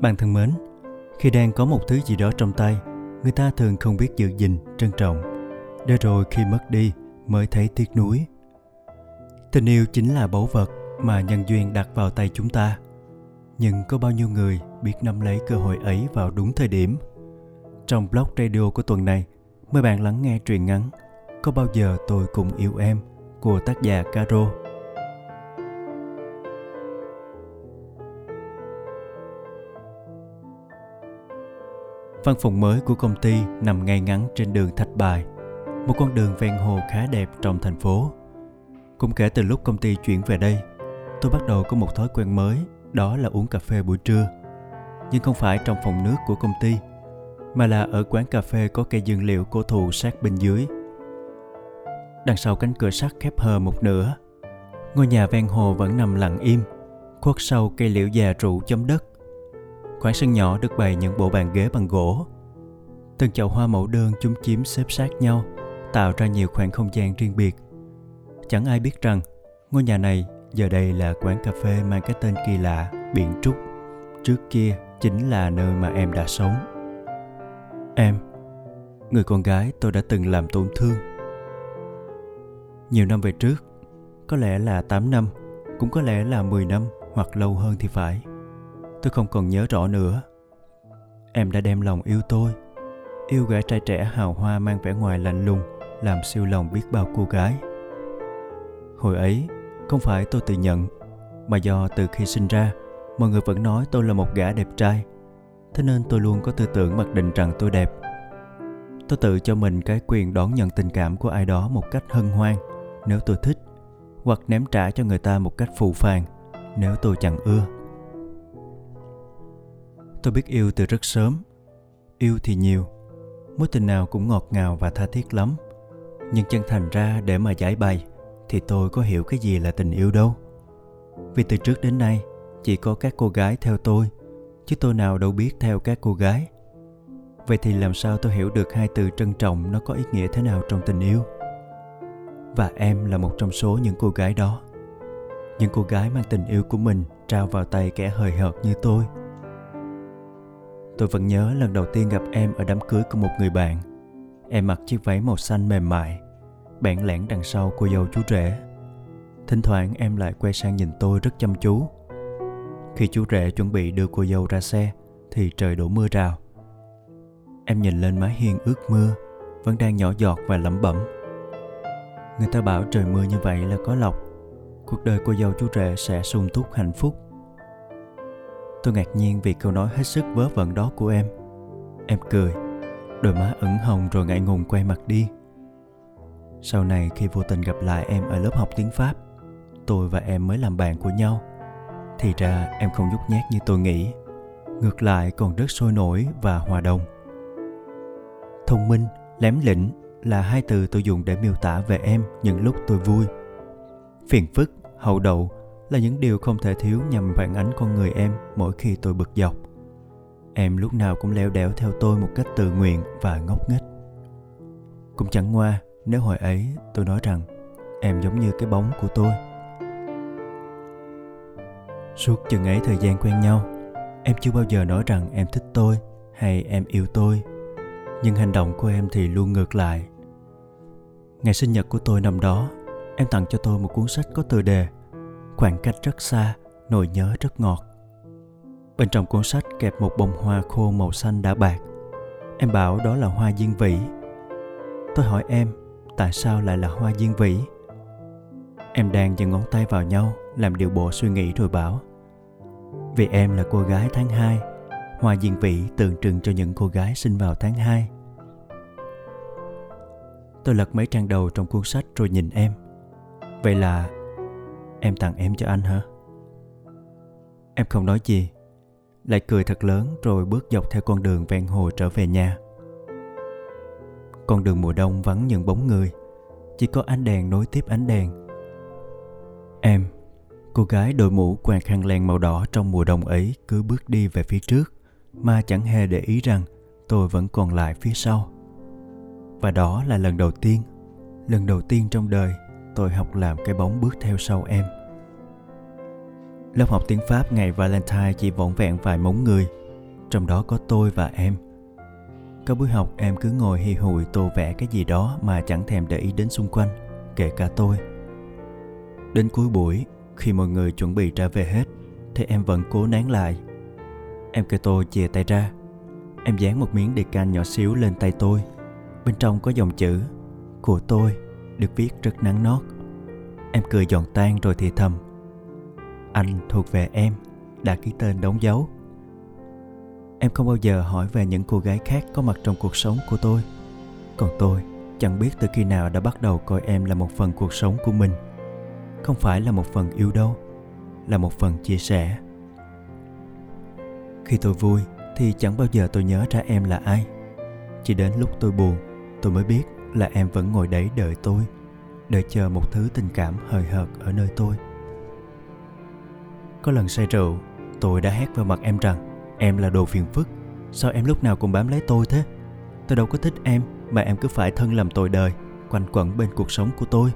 Bạn thân mến, khi đang có một thứ gì đó trong tay, người ta thường không biết giữ gìn, trân trọng. Để rồi khi mất đi mới thấy tiếc nuối. Tình yêu chính là báu vật mà nhân duyên đặt vào tay chúng ta. Nhưng có bao nhiêu người biết nắm lấy cơ hội ấy vào đúng thời điểm? Trong blog radio của tuần này, mời bạn lắng nghe truyện ngắn Có bao giờ tôi cùng yêu em của tác giả Caro Văn phòng mới của công ty nằm ngay ngắn trên đường Thạch Bài, một con đường ven hồ khá đẹp trong thành phố. Cũng kể từ lúc công ty chuyển về đây, tôi bắt đầu có một thói quen mới, đó là uống cà phê buổi trưa. Nhưng không phải trong phòng nước của công ty, mà là ở quán cà phê có cây dương liệu cổ thụ sát bên dưới. Đằng sau cánh cửa sắt khép hờ một nửa, ngôi nhà ven hồ vẫn nằm lặng im, khuất sau cây liễu già trụ chấm đất Khoảng sân nhỏ được bày những bộ bàn ghế bằng gỗ. Từng chậu hoa mẫu đơn chúng chiếm xếp sát nhau, tạo ra nhiều khoảng không gian riêng biệt. Chẳng ai biết rằng ngôi nhà này giờ đây là quán cà phê mang cái tên kỳ lạ Biển Trúc. Trước kia chính là nơi mà em đã sống. Em, người con gái tôi đã từng làm tổn thương. Nhiều năm về trước, có lẽ là 8 năm, cũng có lẽ là 10 năm hoặc lâu hơn thì phải tôi không còn nhớ rõ nữa. Em đã đem lòng yêu tôi, yêu gã trai trẻ hào hoa mang vẻ ngoài lạnh lùng, làm siêu lòng biết bao cô gái. Hồi ấy, không phải tôi tự nhận, mà do từ khi sinh ra, mọi người vẫn nói tôi là một gã đẹp trai. Thế nên tôi luôn có tư tưởng mặc định rằng tôi đẹp. Tôi tự cho mình cái quyền đón nhận tình cảm của ai đó một cách hân hoan, nếu tôi thích, hoặc ném trả cho người ta một cách phù phàng, nếu tôi chẳng ưa tôi biết yêu từ rất sớm. Yêu thì nhiều, mối tình nào cũng ngọt ngào và tha thiết lắm. Nhưng chân thành ra để mà giải bày thì tôi có hiểu cái gì là tình yêu đâu. Vì từ trước đến nay, chỉ có các cô gái theo tôi, chứ tôi nào đâu biết theo các cô gái. Vậy thì làm sao tôi hiểu được hai từ trân trọng nó có ý nghĩa thế nào trong tình yêu? Và em là một trong số những cô gái đó. Những cô gái mang tình yêu của mình trao vào tay kẻ hời hợt như tôi. Tôi vẫn nhớ lần đầu tiên gặp em ở đám cưới của một người bạn. Em mặc chiếc váy màu xanh mềm mại, bẽn lẽn đằng sau cô dâu chú rể. Thỉnh thoảng em lại quay sang nhìn tôi rất chăm chú. Khi chú rể chuẩn bị đưa cô dâu ra xe thì trời đổ mưa rào. Em nhìn lên mái hiên ướt mưa, vẫn đang nhỏ giọt và lẩm bẩm. Người ta bảo trời mưa như vậy là có lộc, cuộc đời cô dâu chú rể sẽ sung túc hạnh phúc Tôi ngạc nhiên vì câu nói hết sức vớ vẩn đó của em. Em cười, đôi má ửng hồng rồi ngại ngùng quay mặt đi. Sau này khi vô tình gặp lại em ở lớp học tiếng Pháp, tôi và em mới làm bạn của nhau. Thì ra em không nhút nhát như tôi nghĩ, ngược lại còn rất sôi nổi và hòa đồng. Thông minh, lém lĩnh là hai từ tôi dùng để miêu tả về em những lúc tôi vui. Phiền phức, hậu đậu là những điều không thể thiếu nhằm phản ánh con người em mỗi khi tôi bực dọc. Em lúc nào cũng leo đẻo theo tôi một cách tự nguyện và ngốc nghếch. Cũng chẳng ngoa nếu hồi ấy tôi nói rằng em giống như cái bóng của tôi. Suốt chừng ấy thời gian quen nhau, em chưa bao giờ nói rằng em thích tôi hay em yêu tôi. Nhưng hành động của em thì luôn ngược lại. Ngày sinh nhật của tôi năm đó, em tặng cho tôi một cuốn sách có tựa đề khoảng cách rất xa, nỗi nhớ rất ngọt. Bên trong cuốn sách kẹp một bông hoa khô màu xanh đã bạc. Em bảo đó là hoa diên vĩ. Tôi hỏi em, tại sao lại là hoa diên vĩ? Em đang giơ ngón tay vào nhau, làm điều bộ suy nghĩ rồi bảo, vì em là cô gái tháng 2 hoa diên vĩ tượng trưng cho những cô gái sinh vào tháng 2 tôi lật mấy trang đầu trong cuốn sách rồi nhìn em. Vậy là Em tặng em cho anh hả? Em không nói gì Lại cười thật lớn rồi bước dọc theo con đường ven hồ trở về nhà Con đường mùa đông vắng những bóng người Chỉ có ánh đèn nối tiếp ánh đèn Em, cô gái đội mũ quàng khăn len màu đỏ trong mùa đông ấy cứ bước đi về phía trước mà chẳng hề để ý rằng tôi vẫn còn lại phía sau. Và đó là lần đầu tiên, lần đầu tiên trong đời tôi học làm cái bóng bước theo sau em. Lớp học tiếng Pháp ngày Valentine chỉ vỏn vẹn vài mống người, trong đó có tôi và em. Có buổi học em cứ ngồi hi hụi tô vẽ cái gì đó mà chẳng thèm để ý đến xung quanh kể cả tôi. Đến cuối buổi khi mọi người chuẩn bị ra về hết thì em vẫn cố nén lại. Em kêu tôi chìa tay ra. Em dán một miếng đề can nhỏ xíu lên tay tôi. Bên trong có dòng chữ của tôi được viết rất nắng nót. Em cười giòn tan rồi thì thầm, anh thuộc về em, đã ký tên đóng dấu. Em không bao giờ hỏi về những cô gái khác có mặt trong cuộc sống của tôi. Còn tôi chẳng biết từ khi nào đã bắt đầu coi em là một phần cuộc sống của mình. Không phải là một phần yêu đâu là một phần chia sẻ. Khi tôi vui thì chẳng bao giờ tôi nhớ ra em là ai. Chỉ đến lúc tôi buồn, tôi mới biết là em vẫn ngồi đấy đợi tôi, đợi chờ một thứ tình cảm hời hợt ở nơi tôi. Có lần say rượu, tôi đã hét vào mặt em rằng, em là đồ phiền phức, sao em lúc nào cũng bám lấy tôi thế? Tôi đâu có thích em, mà em cứ phải thân làm tội đời, quanh quẩn bên cuộc sống của tôi.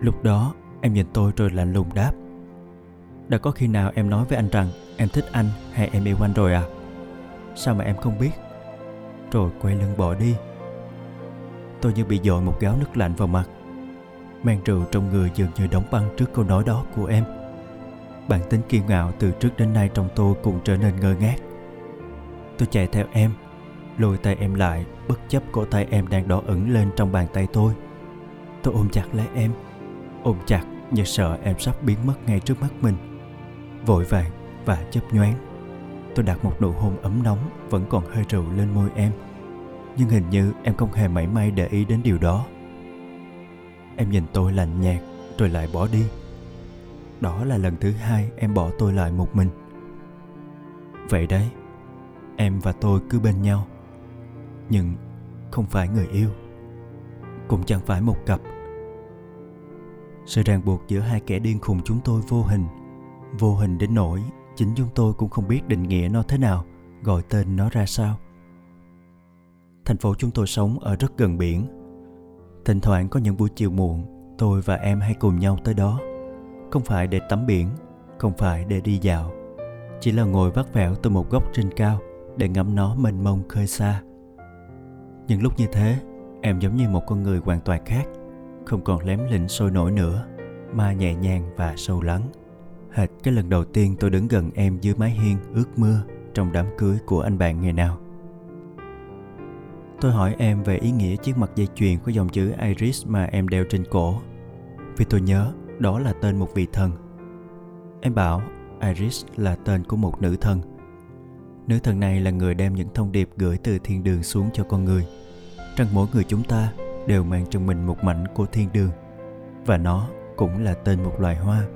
Lúc đó, em nhìn tôi rồi lạnh lùng đáp, đã có khi nào em nói với anh rằng em thích anh hay em yêu anh rồi à? Sao mà em không biết? Rồi quay lưng bỏ đi tôi như bị dội một gáo nước lạnh vào mặt. Mang rượu trong người dường như đóng băng trước câu nói đó của em. Bản tính kiêu ngạo từ trước đến nay trong tôi cũng trở nên ngơ ngác. Tôi chạy theo em, lôi tay em lại, bất chấp cổ tay em đang đỏ ửng lên trong bàn tay tôi. Tôi ôm chặt lấy em, ôm chặt như sợ em sắp biến mất ngay trước mắt mình. Vội vàng và chớp nhoáng. Tôi đặt một nụ hôn ấm nóng, vẫn còn hơi rượu lên môi em nhưng hình như em không hề mảy may để ý đến điều đó. Em nhìn tôi lạnh nhạt, rồi lại bỏ đi. Đó là lần thứ hai em bỏ tôi lại một mình. Vậy đấy, em và tôi cứ bên nhau. Nhưng không phải người yêu, cũng chẳng phải một cặp. Sự ràng buộc giữa hai kẻ điên khùng chúng tôi vô hình vô hình đến nỗi chính chúng tôi cũng không biết định nghĩa nó thế nào, gọi tên nó ra sao thành phố chúng tôi sống ở rất gần biển. Thỉnh thoảng có những buổi chiều muộn, tôi và em hay cùng nhau tới đó. Không phải để tắm biển, không phải để đi dạo. Chỉ là ngồi vắt vẻo từ một góc trên cao để ngắm nó mênh mông khơi xa. Những lúc như thế, em giống như một con người hoàn toàn khác, không còn lém lỉnh sôi nổi nữa, mà nhẹ nhàng và sâu lắng. Hệt cái lần đầu tiên tôi đứng gần em dưới mái hiên ướt mưa trong đám cưới của anh bạn ngày nào tôi hỏi em về ý nghĩa chiếc mặt dây chuyền có dòng chữ iris mà em đeo trên cổ. Vì tôi nhớ, đó là tên một vị thần. Em bảo, iris là tên của một nữ thần. Nữ thần này là người đem những thông điệp gửi từ thiên đường xuống cho con người, rằng mỗi người chúng ta đều mang trong mình một mảnh của thiên đường, và nó cũng là tên một loài hoa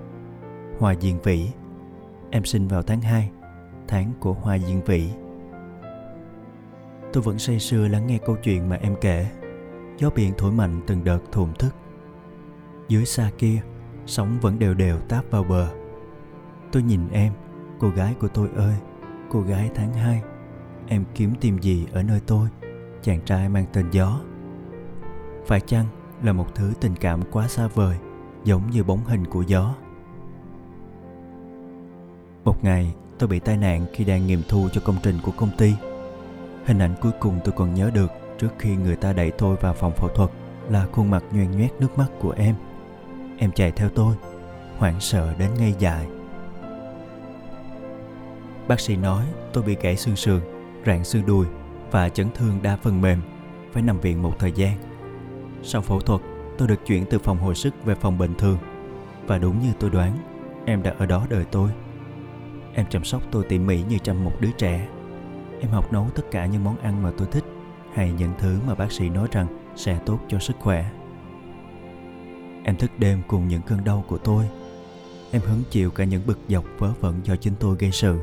hoa diên vĩ. Em sinh vào tháng 2 tháng của hoa diên vĩ tôi vẫn say sưa lắng nghe câu chuyện mà em kể. Gió biển thổi mạnh từng đợt thổn thức. Dưới xa kia, sóng vẫn đều đều táp vào bờ. Tôi nhìn em, cô gái của tôi ơi, cô gái tháng 2 em kiếm tìm gì ở nơi tôi? Chàng trai mang tên gió. Phải chăng là một thứ tình cảm quá xa vời, giống như bóng hình của gió? Một ngày, tôi bị tai nạn khi đang nghiệm thu cho công trình của công ty hình ảnh cuối cùng tôi còn nhớ được trước khi người ta đẩy tôi vào phòng phẫu thuật là khuôn mặt nhoen nhoét nước mắt của em. Em chạy theo tôi, hoảng sợ đến ngây dại. Bác sĩ nói tôi bị gãy xương sườn, rạn xương đùi và chấn thương đa phần mềm, phải nằm viện một thời gian. Sau phẫu thuật, tôi được chuyển từ phòng hồi sức về phòng bình thường. Và đúng như tôi đoán, em đã ở đó đợi tôi. Em chăm sóc tôi tỉ mỉ như chăm một đứa trẻ em học nấu tất cả những món ăn mà tôi thích, hay những thứ mà bác sĩ nói rằng sẽ tốt cho sức khỏe. Em thức đêm cùng những cơn đau của tôi. Em hứng chịu cả những bực dọc vớ vẩn do chính tôi gây sự.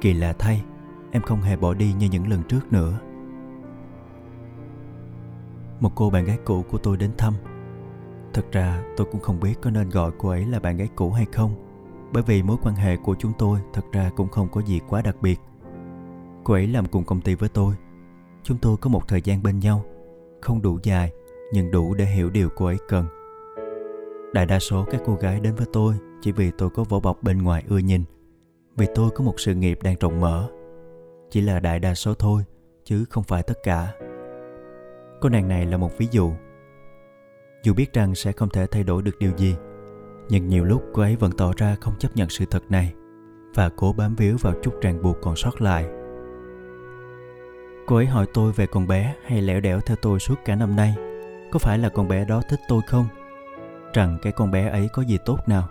Kỳ lạ thay, em không hề bỏ đi như những lần trước nữa. Một cô bạn gái cũ của tôi đến thăm. Thật ra, tôi cũng không biết có nên gọi cô ấy là bạn gái cũ hay không, bởi vì mối quan hệ của chúng tôi thật ra cũng không có gì quá đặc biệt cô ấy làm cùng công ty với tôi. Chúng tôi có một thời gian bên nhau, không đủ dài, nhưng đủ để hiểu điều cô ấy cần. Đại đa số các cô gái đến với tôi chỉ vì tôi có vỏ bọc bên ngoài ưa nhìn, vì tôi có một sự nghiệp đang rộng mở. Chỉ là đại đa số thôi, chứ không phải tất cả. Cô nàng này là một ví dụ. Dù biết rằng sẽ không thể thay đổi được điều gì, nhưng nhiều lúc cô ấy vẫn tỏ ra không chấp nhận sự thật này, và cố bám víu vào chút ràng buộc còn sót lại cô ấy hỏi tôi về con bé hay lẻo đẻo theo tôi suốt cả năm nay. Có phải là con bé đó thích tôi không? Rằng cái con bé ấy có gì tốt nào?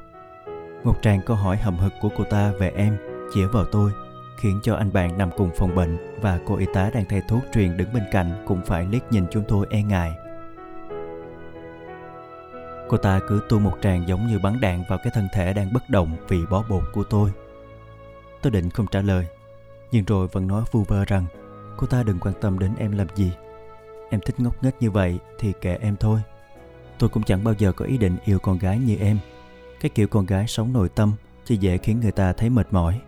Một tràng câu hỏi hầm hực của cô ta về em chĩa vào tôi, khiến cho anh bạn nằm cùng phòng bệnh và cô y tá đang thay thuốc truyền đứng bên cạnh cũng phải liếc nhìn chúng tôi e ngại. Cô ta cứ tuôn một tràng giống như bắn đạn vào cái thân thể đang bất động vì bó bột của tôi. Tôi định không trả lời, nhưng rồi vẫn nói vu vơ rằng cô ta đừng quan tâm đến em làm gì. Em thích ngốc nghếch như vậy thì kệ em thôi. Tôi cũng chẳng bao giờ có ý định yêu con gái như em. Cái kiểu con gái sống nội tâm chỉ dễ khiến người ta thấy mệt mỏi.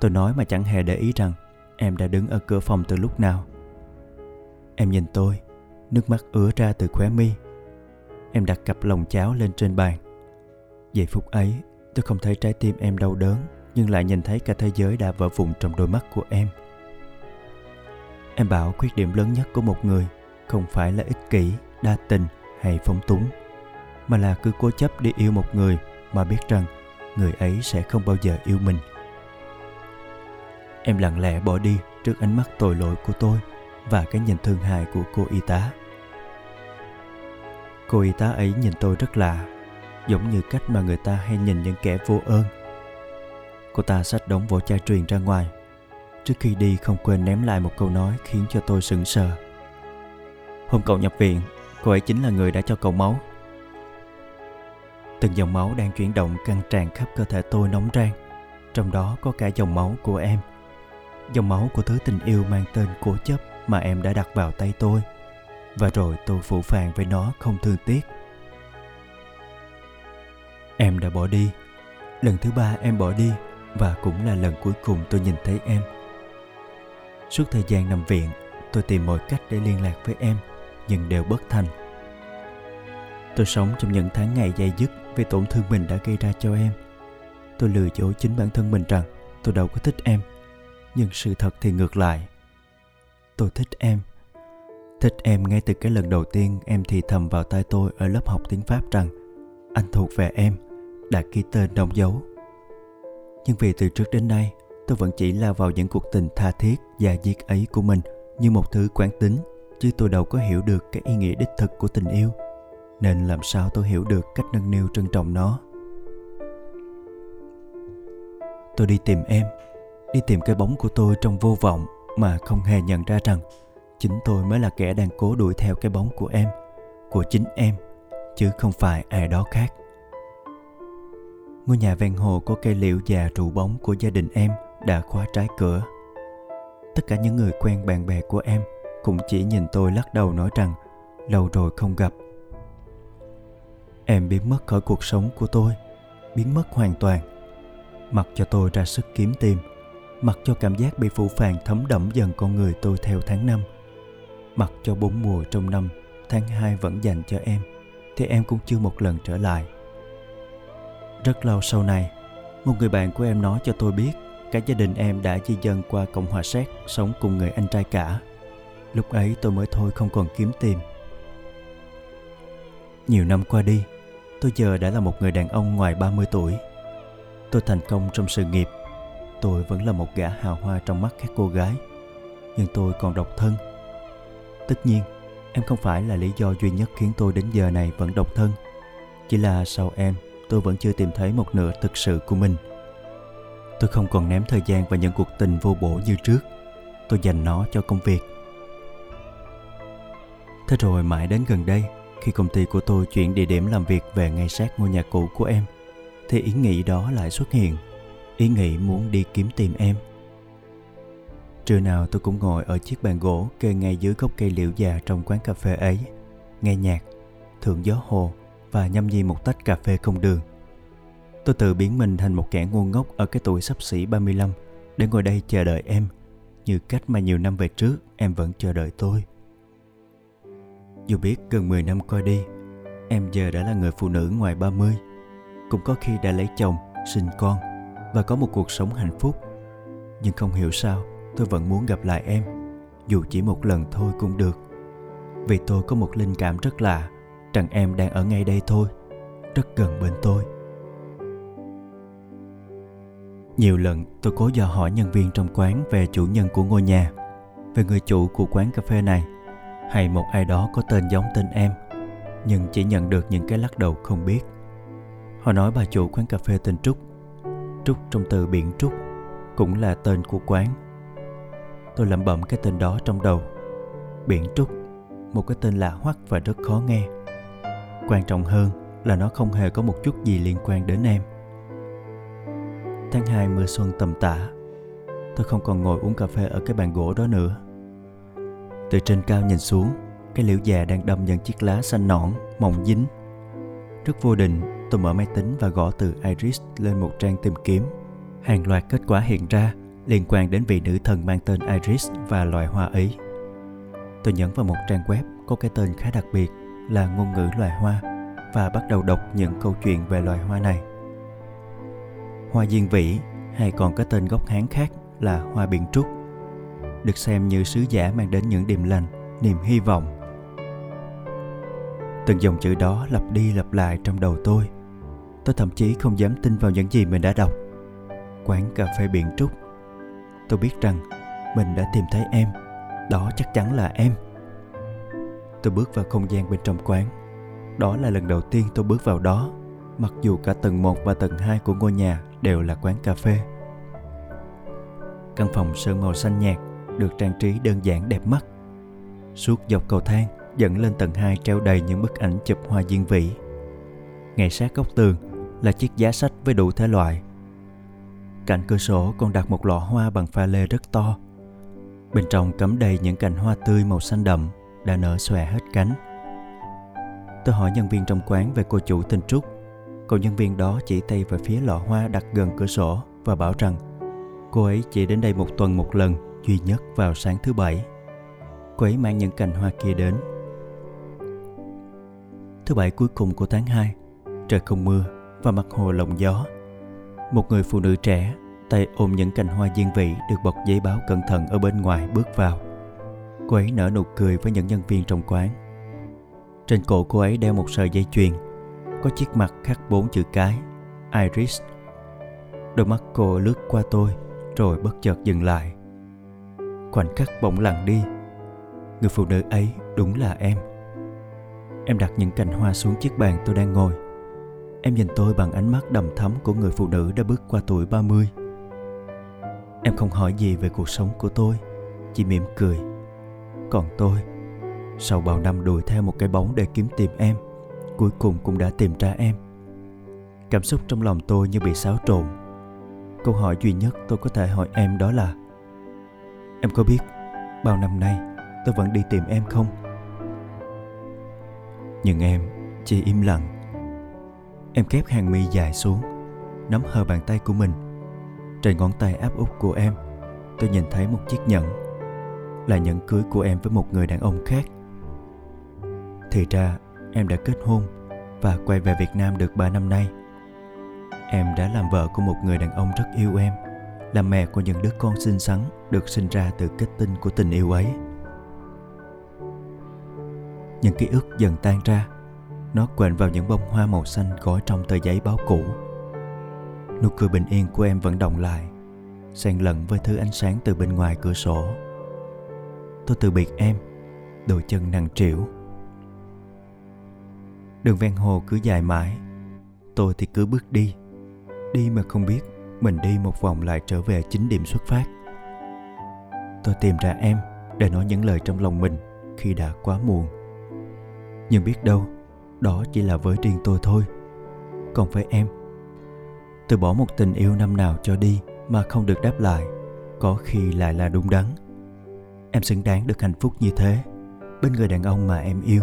Tôi nói mà chẳng hề để ý rằng em đã đứng ở cửa phòng từ lúc nào. Em nhìn tôi, nước mắt ứa ra từ khóe mi. Em đặt cặp lồng cháo lên trên bàn. Giây phút ấy, tôi không thấy trái tim em đau đớn, nhưng lại nhìn thấy cả thế giới đã vỡ vụn trong đôi mắt của em em bảo khuyết điểm lớn nhất của một người không phải là ích kỷ, đa tình hay phóng túng, mà là cứ cố chấp đi yêu một người mà biết rằng người ấy sẽ không bao giờ yêu mình. Em lặng lẽ bỏ đi trước ánh mắt tội lỗi của tôi và cái nhìn thương hại của cô y tá. Cô y tá ấy nhìn tôi rất lạ, giống như cách mà người ta hay nhìn những kẻ vô ơn. Cô ta xách đống vỏ chai truyền ra ngoài trước khi đi không quên ném lại một câu nói khiến cho tôi sững sờ. Hôm cậu nhập viện, cô ấy chính là người đã cho cậu máu. Từng dòng máu đang chuyển động căng tràn khắp cơ thể tôi nóng rang, trong đó có cả dòng máu của em. Dòng máu của thứ tình yêu mang tên cố chấp mà em đã đặt vào tay tôi, và rồi tôi phủ phàng với nó không thương tiếc. Em đã bỏ đi. Lần thứ ba em bỏ đi, và cũng là lần cuối cùng tôi nhìn thấy em suốt thời gian nằm viện, tôi tìm mọi cách để liên lạc với em, nhưng đều bất thành. Tôi sống trong những tháng ngày dày dứt vì tổn thương mình đã gây ra cho em. Tôi lừa dối chính bản thân mình rằng tôi đâu có thích em, nhưng sự thật thì ngược lại. Tôi thích em. Thích em ngay từ cái lần đầu tiên em thì thầm vào tai tôi ở lớp học tiếng pháp rằng anh thuộc về em, đã ký tên đóng dấu. Nhưng vì từ trước đến nay tôi vẫn chỉ lao vào những cuộc tình tha thiết và diệt ấy của mình như một thứ quán tính, chứ tôi đâu có hiểu được cái ý nghĩa đích thực của tình yêu. Nên làm sao tôi hiểu được cách nâng niu trân trọng nó? Tôi đi tìm em, đi tìm cái bóng của tôi trong vô vọng mà không hề nhận ra rằng chính tôi mới là kẻ đang cố đuổi theo cái bóng của em, của chính em, chứ không phải ai đó khác. Ngôi nhà ven hồ có cây liễu già trụ bóng của gia đình em đã khóa trái cửa. Tất cả những người quen bạn bè của em cũng chỉ nhìn tôi lắc đầu nói rằng, lâu rồi không gặp. Em biến mất khỏi cuộc sống của tôi, biến mất hoàn toàn. Mặc cho tôi ra sức kiếm tìm, mặc cho cảm giác bị phụ phàng thấm đẫm dần con người tôi theo tháng năm. Mặc cho bốn mùa trong năm, tháng hai vẫn dành cho em, thì em cũng chưa một lần trở lại. Rất lâu sau này, một người bạn của em nói cho tôi biết cả gia đình em đã di dân qua cộng hòa séc sống cùng người anh trai cả lúc ấy tôi mới thôi không còn kiếm tìm nhiều năm qua đi tôi giờ đã là một người đàn ông ngoài 30 tuổi. Tôi thành công trong sự nghiệp. Tôi vẫn là một gã hào hoa trong mắt các cô gái. Nhưng tôi còn độc thân. Tất nhiên, em không phải là lý do duy nhất khiến tôi đến giờ này vẫn độc thân. Chỉ là sau em, tôi vẫn chưa tìm thấy một nửa thực sự của mình. Tôi không còn ném thời gian vào những cuộc tình vô bổ như trước. Tôi dành nó cho công việc. Thế rồi mãi đến gần đây, khi công ty của tôi chuyển địa điểm làm việc về ngay sát ngôi nhà cũ của em thì ý nghĩ đó lại xuất hiện ý nghĩ muốn đi kiếm tìm em trưa nào tôi cũng ngồi ở chiếc bàn gỗ kê ngay dưới gốc cây liễu già trong quán cà phê ấy nghe nhạc thưởng gió hồ và nhâm nhi một tách cà phê không đường tôi tự biến mình thành một kẻ ngu ngốc ở cái tuổi sắp xỉ 35 để ngồi đây chờ đợi em như cách mà nhiều năm về trước em vẫn chờ đợi tôi. Dù biết gần 10 năm qua đi, em giờ đã là người phụ nữ ngoài 30, cũng có khi đã lấy chồng, sinh con, và có một cuộc sống hạnh phúc. Nhưng không hiểu sao tôi vẫn muốn gặp lại em dù chỉ một lần thôi cũng được. Vì tôi có một linh cảm rất lạ rằng em đang ở ngay đây thôi rất gần bên tôi nhiều lần tôi cố dò hỏi nhân viên trong quán về chủ nhân của ngôi nhà, về người chủ của quán cà phê này. Hay một ai đó có tên giống tên em, nhưng chỉ nhận được những cái lắc đầu không biết. Họ nói bà chủ quán cà phê tên trúc. Trúc trong từ biển trúc, cũng là tên của quán. Tôi lẩm bẩm cái tên đó trong đầu. Biển trúc, một cái tên lạ hoắc và rất khó nghe. Quan trọng hơn là nó không hề có một chút gì liên quan đến em tháng 2 mưa xuân tầm tã. Tôi không còn ngồi uống cà phê ở cái bàn gỗ đó nữa. Từ trên cao nhìn xuống, cái liễu già đang đâm những chiếc lá xanh nõn, mỏng dính. Rất vô định tôi mở máy tính và gõ từ iris lên một trang tìm kiếm. Hàng loạt kết quả hiện ra liên quan đến vị nữ thần mang tên iris và loài hoa ấy. Tôi nhấn vào một trang web có cái tên khá đặc biệt là ngôn ngữ loài hoa và bắt đầu đọc những câu chuyện về loài hoa này hoa diên vĩ hay còn có tên gốc hán khác là hoa biển trúc, được xem như sứ giả mang đến những điềm lành, niềm hy vọng. Từng dòng chữ đó lặp đi lặp lại trong đầu tôi. Tôi thậm chí không dám tin vào những gì mình đã đọc. Quán cà phê biển trúc, tôi biết rằng mình đã tìm thấy em, đó chắc chắn là em. Tôi bước vào không gian bên trong quán. Đó là lần đầu tiên tôi bước vào đó, mặc dù cả tầng 1 và tầng 2 của ngôi nhà đều là quán cà phê. Căn phòng sơn màu xanh nhạt được trang trí đơn giản đẹp mắt. Suốt dọc cầu thang dẫn lên tầng 2 treo đầy những bức ảnh chụp hoa diên vĩ. Ngay sát góc tường là chiếc giá sách với đủ thể loại. Cạnh cửa sổ còn đặt một lọ hoa bằng pha lê rất to. Bên trong cắm đầy những cành hoa tươi màu xanh đậm, đã nở xòe hết cánh. Tôi hỏi nhân viên trong quán về cô chủ tên trúc cậu nhân viên đó chỉ tay về phía lọ hoa đặt gần cửa sổ và bảo rằng, cô ấy chỉ đến đây một tuần một lần, duy nhất vào sáng thứ bảy. Cô ấy mang những cành hoa kia đến. Thứ bảy cuối cùng của tháng 2 trời không mưa và mặt hồ lộng gió. Một người phụ nữ trẻ, tay ôm những cành hoa diên vị được bọc giấy báo cẩn thận ở bên ngoài bước vào. Cô ấy nở nụ cười với những nhân viên trong quán. Trên cổ cô ấy đeo một sợi dây chuyền có chiếc mặt khắc bốn chữ cái iris. Đôi mắt cô lướt qua tôi rồi bất chợt dừng lại. Khoảnh khắc bỗng lặng đi. Người phụ nữ ấy đúng là em. Em đặt những cành hoa xuống chiếc bàn tôi đang ngồi. Em nhìn tôi bằng ánh mắt đầm thắm của người phụ nữ đã bước qua tuổi 30. Em không hỏi gì về cuộc sống của tôi, chỉ mỉm cười. Còn tôi, sau bao năm đuổi theo một cái bóng để kiếm tìm em, cuối cùng cũng đã tìm ra em. Cảm xúc trong lòng tôi như bị xáo trộn. Câu hỏi duy nhất tôi có thể hỏi em đó là, Em có biết bao năm nay tôi vẫn đi tìm em không? Nhưng em chỉ im lặng Em khép hàng mi dài xuống, Nắm hờ bàn tay của mình Trên ngón tay áp út của em, Tôi nhìn thấy một chiếc nhẫn, Là nhẫn cưới của em với một người đàn ông khác Thì ra em đã kết hôn Và quay về Việt Nam được 3 năm nay. Em đã làm vợ của một người đàn ông rất yêu em, Là mẹ của những đứa con xinh xắn Được sinh ra từ kết tinh của tình yêu ấy. Những ký ức dần tan ra, nó quện vào những bông hoa màu xanh gói trong tờ giấy báo cũ. Nụ cười bình yên của em vẫn động lại, xen lẫn với thứ ánh sáng từ bên ngoài cửa sổ. Tôi từ biệt em, đôi chân nặng trĩu đường ven hồ cứ dài mãi. Tôi thì cứ bước đi. Đi mà không biết, mình đi một vòng lại trở về chính điểm xuất phát. Tôi tìm ra em để nói những lời trong lòng mình khi đã quá muộn. Nhưng biết đâu, đó chỉ là với riêng tôi thôi. Còn với em, từ bỏ một tình yêu năm nào cho đi mà không được đáp lại, có khi lại là đúng đắn. Em xứng đáng được hạnh phúc như thế, bên người đàn ông mà em yêu.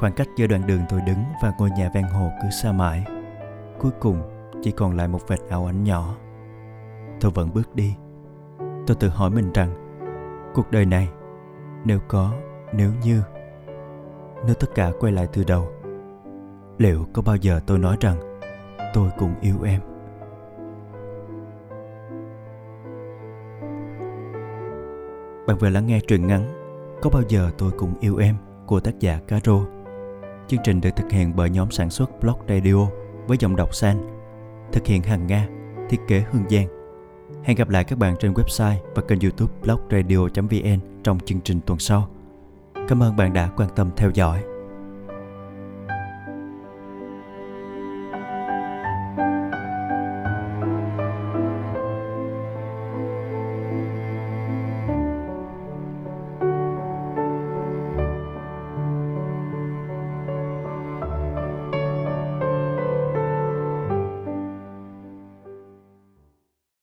Khoảng cách giữa đoạn đường tôi đứng và ngôi nhà ven hồ cứ xa mãi. Cuối cùng, chỉ còn lại một vệt ảo ảnh nhỏ. Tôi vẫn bước đi. Tôi tự hỏi mình rằng, cuộc đời này, nếu có, nếu như, nếu tất cả quay lại từ đầu, liệu có bao giờ tôi nói rằng tôi cũng yêu em? Bạn vừa lắng nghe truyện ngắn Có bao giờ tôi cũng yêu em của tác giả Caro. Chương trình được thực hiện bởi nhóm sản xuất Blog Radio với giọng đọc San, thực hiện hàng Nga, thiết kế Hương Giang. Hẹn gặp lại các bạn trên website và kênh youtube blogradio.vn trong chương trình tuần sau. Cảm ơn bạn đã quan tâm theo dõi.